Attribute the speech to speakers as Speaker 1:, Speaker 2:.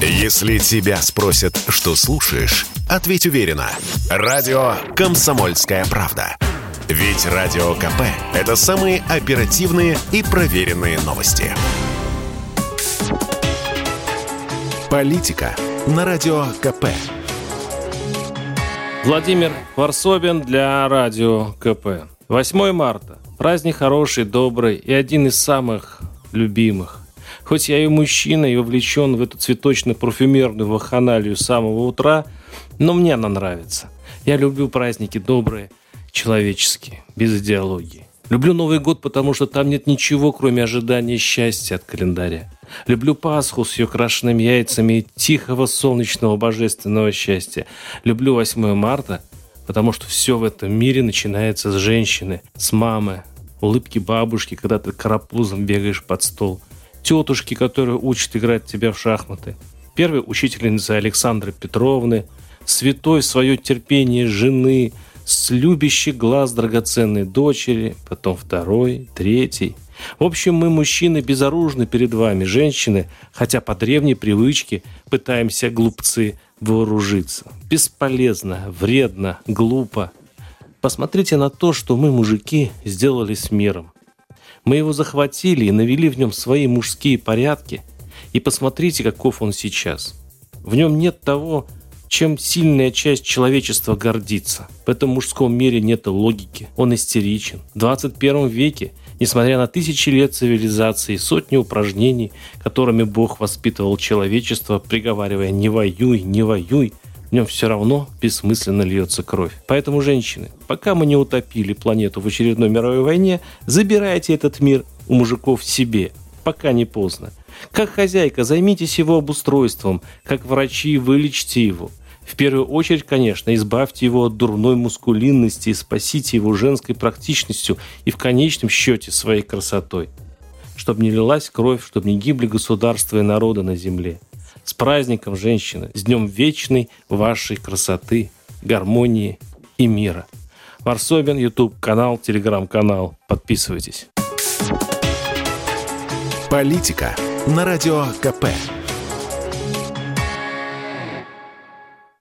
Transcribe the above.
Speaker 1: Если тебя спросят, что слушаешь, ответь уверенно. Радио «Комсомольская правда». Ведь Радио КП – это самые оперативные и проверенные новости. Политика на Радио КП.
Speaker 2: Владимир Варсобин для Радио КП. 8 марта. Праздник хороший, добрый и один из самых любимых. Хоть я и мужчина, и вовлечен в эту цветочно-парфюмерную ваханалию с самого утра, но мне она нравится. Я люблю праздники добрые, человеческие, без идеологии. Люблю Новый год, потому что там нет ничего, кроме ожидания счастья от календаря. Люблю Пасху с ее крашенными яйцами и тихого солнечного божественного счастья. Люблю 8 марта, потому что все в этом мире начинается с женщины, с мамы, улыбки бабушки, когда ты карапузом бегаешь под стол, тетушки, которые учат играть тебя в шахматы, первой учительницы Александры Петровны, святой свое терпение жены – с любящий глаз драгоценной дочери, потом второй, третий. В общем, мы, мужчины, безоружны перед вами, женщины, хотя по древней привычке пытаемся, глупцы, вооружиться. Бесполезно, вредно, глупо. Посмотрите на то, что мы, мужики, сделали с миром. Мы его захватили и навели в нем свои мужские порядки. И посмотрите, каков он сейчас. В нем нет того, чем сильная часть человечества гордится. В этом мужском мире нет логики, он истеричен. В 21 веке, несмотря на тысячи лет цивилизации и сотни упражнений, которыми Бог воспитывал человечество, приговаривая «не воюй, не воюй», в нем все равно бессмысленно льется кровь. Поэтому, женщины, пока мы не утопили планету в очередной мировой войне, забирайте этот мир у мужиков себе, пока не поздно. Как хозяйка, займитесь его обустройством, как врачи, вылечите его. В первую очередь, конечно, избавьте его от дурной мускулинности и спасите его женской практичностью и в конечном счете своей красотой. Чтобы не лилась кровь, чтобы не гибли государства и народы на земле. С праздником, женщины, с днем вечной вашей красоты, гармонии и мира. Варсобин, YouTube канал, телеграм-канал. Подписывайтесь.
Speaker 1: Политика на радио КП.